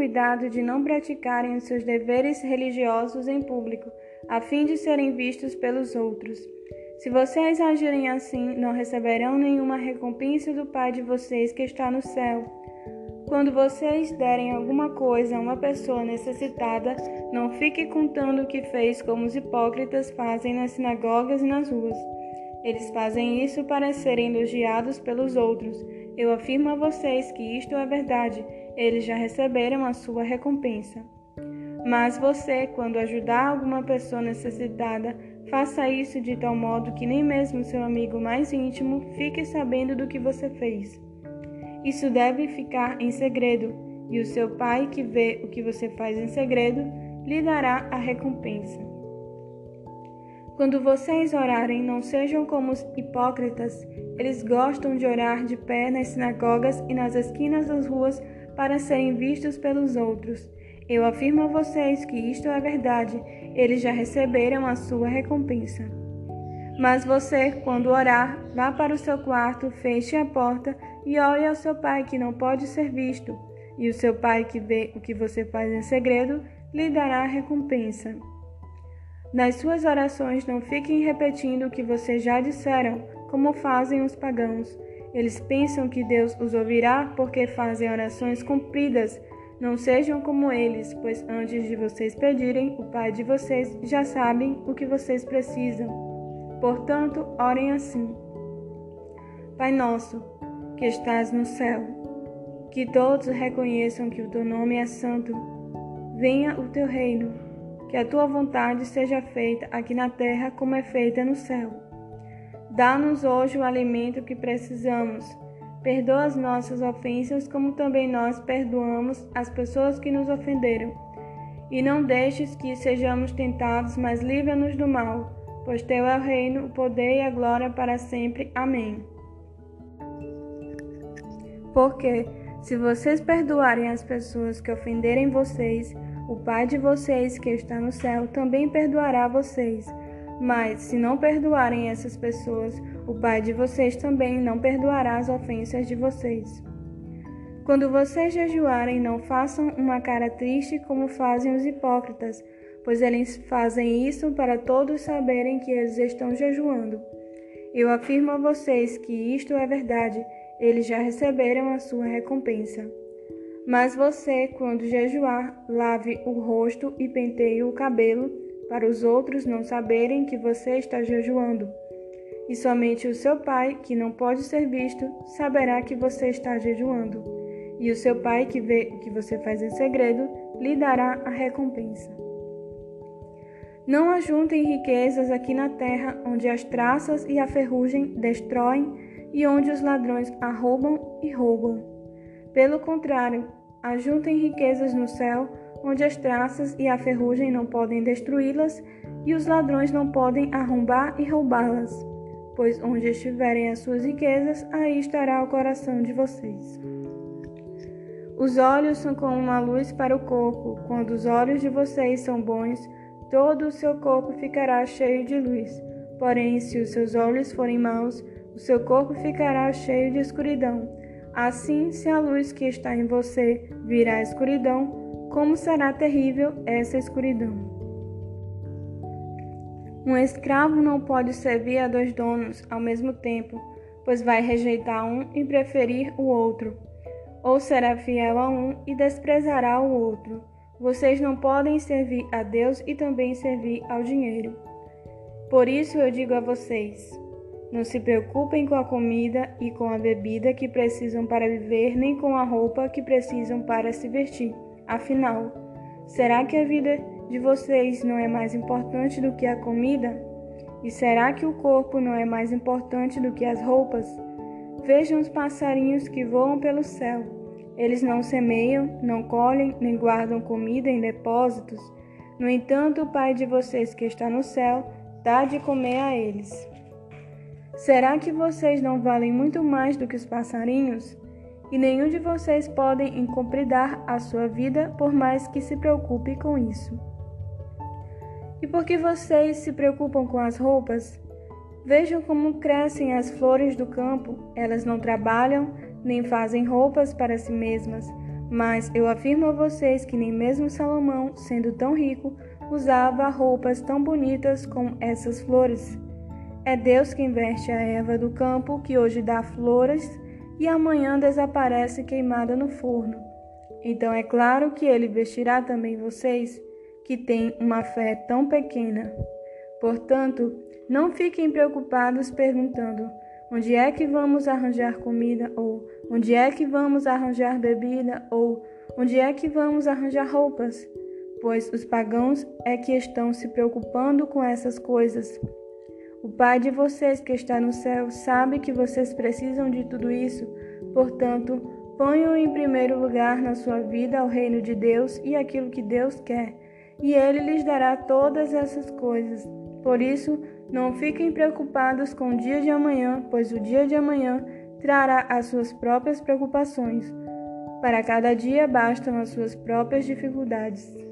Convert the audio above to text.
cuidado de não praticarem os seus deveres religiosos em público, a fim de serem vistos pelos outros. Se vocês agirem assim, não receberão nenhuma recompensa do Pai de vocês que está no céu. Quando vocês derem alguma coisa a uma pessoa necessitada, não fique contando o que fez como os hipócritas fazem nas sinagogas e nas ruas. Eles fazem isso para serem elogiados pelos outros. Eu afirmo a vocês que isto é verdade, eles já receberam a sua recompensa. Mas você, quando ajudar alguma pessoa necessitada, faça isso de tal modo que nem mesmo seu amigo mais íntimo fique sabendo do que você fez. Isso deve ficar em segredo, e o seu pai, que vê o que você faz em segredo, lhe dará a recompensa. Quando vocês orarem, não sejam como os hipócritas. Eles gostam de orar de pé nas sinagogas e nas esquinas das ruas para serem vistos pelos outros. Eu afirmo a vocês que isto é verdade, eles já receberam a sua recompensa. Mas você, quando orar, vá para o seu quarto, feche a porta e ore ao seu pai que não pode ser visto, e o seu pai que vê o que você faz em segredo lhe dará a recompensa. Nas suas orações não fiquem repetindo o que vocês já disseram, como fazem os pagãos. Eles pensam que Deus os ouvirá porque fazem orações compridas não sejam como eles, pois antes de vocês pedirem, o Pai de vocês já sabe o que vocês precisam. Portanto, orem assim: Pai nosso, que estás no céu, que todos reconheçam que o teu nome é santo. Venha o teu reino, que a tua vontade seja feita aqui na terra como é feita no céu. Dá-nos hoje o alimento que precisamos Perdoa as nossas ofensas, como também nós perdoamos as pessoas que nos ofenderam. E não deixes que sejamos tentados, mas livra-nos do mal, pois teu é o reino, o poder e a glória para sempre. Amém. Porque, se vocês perdoarem as pessoas que ofenderem vocês, o Pai de vocês que está no céu também perdoará vocês. Mas, se não perdoarem essas pessoas, o Pai de vocês também não perdoará as ofensas de vocês. Quando vocês jejuarem, não façam uma cara triste como fazem os hipócritas, pois eles fazem isso para todos saberem que eles estão jejuando. Eu afirmo a vocês que isto é verdade, eles já receberam a sua recompensa. Mas você, quando jejuar, lave o rosto e penteie o cabelo, para os outros não saberem que você está jejuando e somente o seu pai, que não pode ser visto, saberá que você está jejuando. E o seu pai, que vê o que você faz em segredo, lhe dará a recompensa. Não ajuntem riquezas aqui na terra, onde as traças e a ferrugem destroem e onde os ladrões arrombam e roubam. Pelo contrário, ajuntem riquezas no céu, onde as traças e a ferrugem não podem destruí-las e os ladrões não podem arrombar e roubá-las pois onde estiverem as suas riquezas, aí estará o coração de vocês. Os olhos são como uma luz para o corpo. Quando os olhos de vocês são bons, todo o seu corpo ficará cheio de luz. Porém, se os seus olhos forem maus, o seu corpo ficará cheio de escuridão. Assim, se a luz que está em você virá a escuridão, como será terrível essa escuridão? Um escravo não pode servir a dois donos ao mesmo tempo, pois vai rejeitar um e preferir o outro, ou será fiel a um e desprezará o outro. Vocês não podem servir a Deus e também servir ao dinheiro. Por isso eu digo a vocês: não se preocupem com a comida e com a bebida que precisam para viver, nem com a roupa que precisam para se vestir. Afinal, será que a vida de vocês não é mais importante do que a comida? E será que o corpo não é mais importante do que as roupas? Vejam os passarinhos que voam pelo céu. Eles não semeiam, não colhem, nem guardam comida em depósitos. No entanto, o Pai de vocês que está no céu dá de comer a eles. Será que vocês não valem muito mais do que os passarinhos? E nenhum de vocês podem encomendar a sua vida por mais que se preocupe com isso. E por que vocês se preocupam com as roupas? Vejam como crescem as flores do campo. Elas não trabalham nem fazem roupas para si mesmas. Mas eu afirmo a vocês que nem mesmo Salomão, sendo tão rico, usava roupas tão bonitas como essas flores. É Deus quem veste a erva do campo, que hoje dá flores e amanhã desaparece queimada no forno. Então é claro que ele vestirá também vocês, que têm uma fé tão pequena. Portanto, não fiquem preocupados perguntando: onde é que vamos arranjar comida? Ou onde é que vamos arranjar bebida? Ou onde é que vamos arranjar roupas? Pois os pagãos é que estão se preocupando com essas coisas. O Pai de vocês que está no céu sabe que vocês precisam de tudo isso, portanto, ponham em primeiro lugar na sua vida o reino de Deus e aquilo que Deus quer, e Ele lhes dará todas essas coisas. Por isso, não fiquem preocupados com o dia de amanhã, pois o dia de amanhã trará as suas próprias preocupações. Para cada dia bastam as suas próprias dificuldades.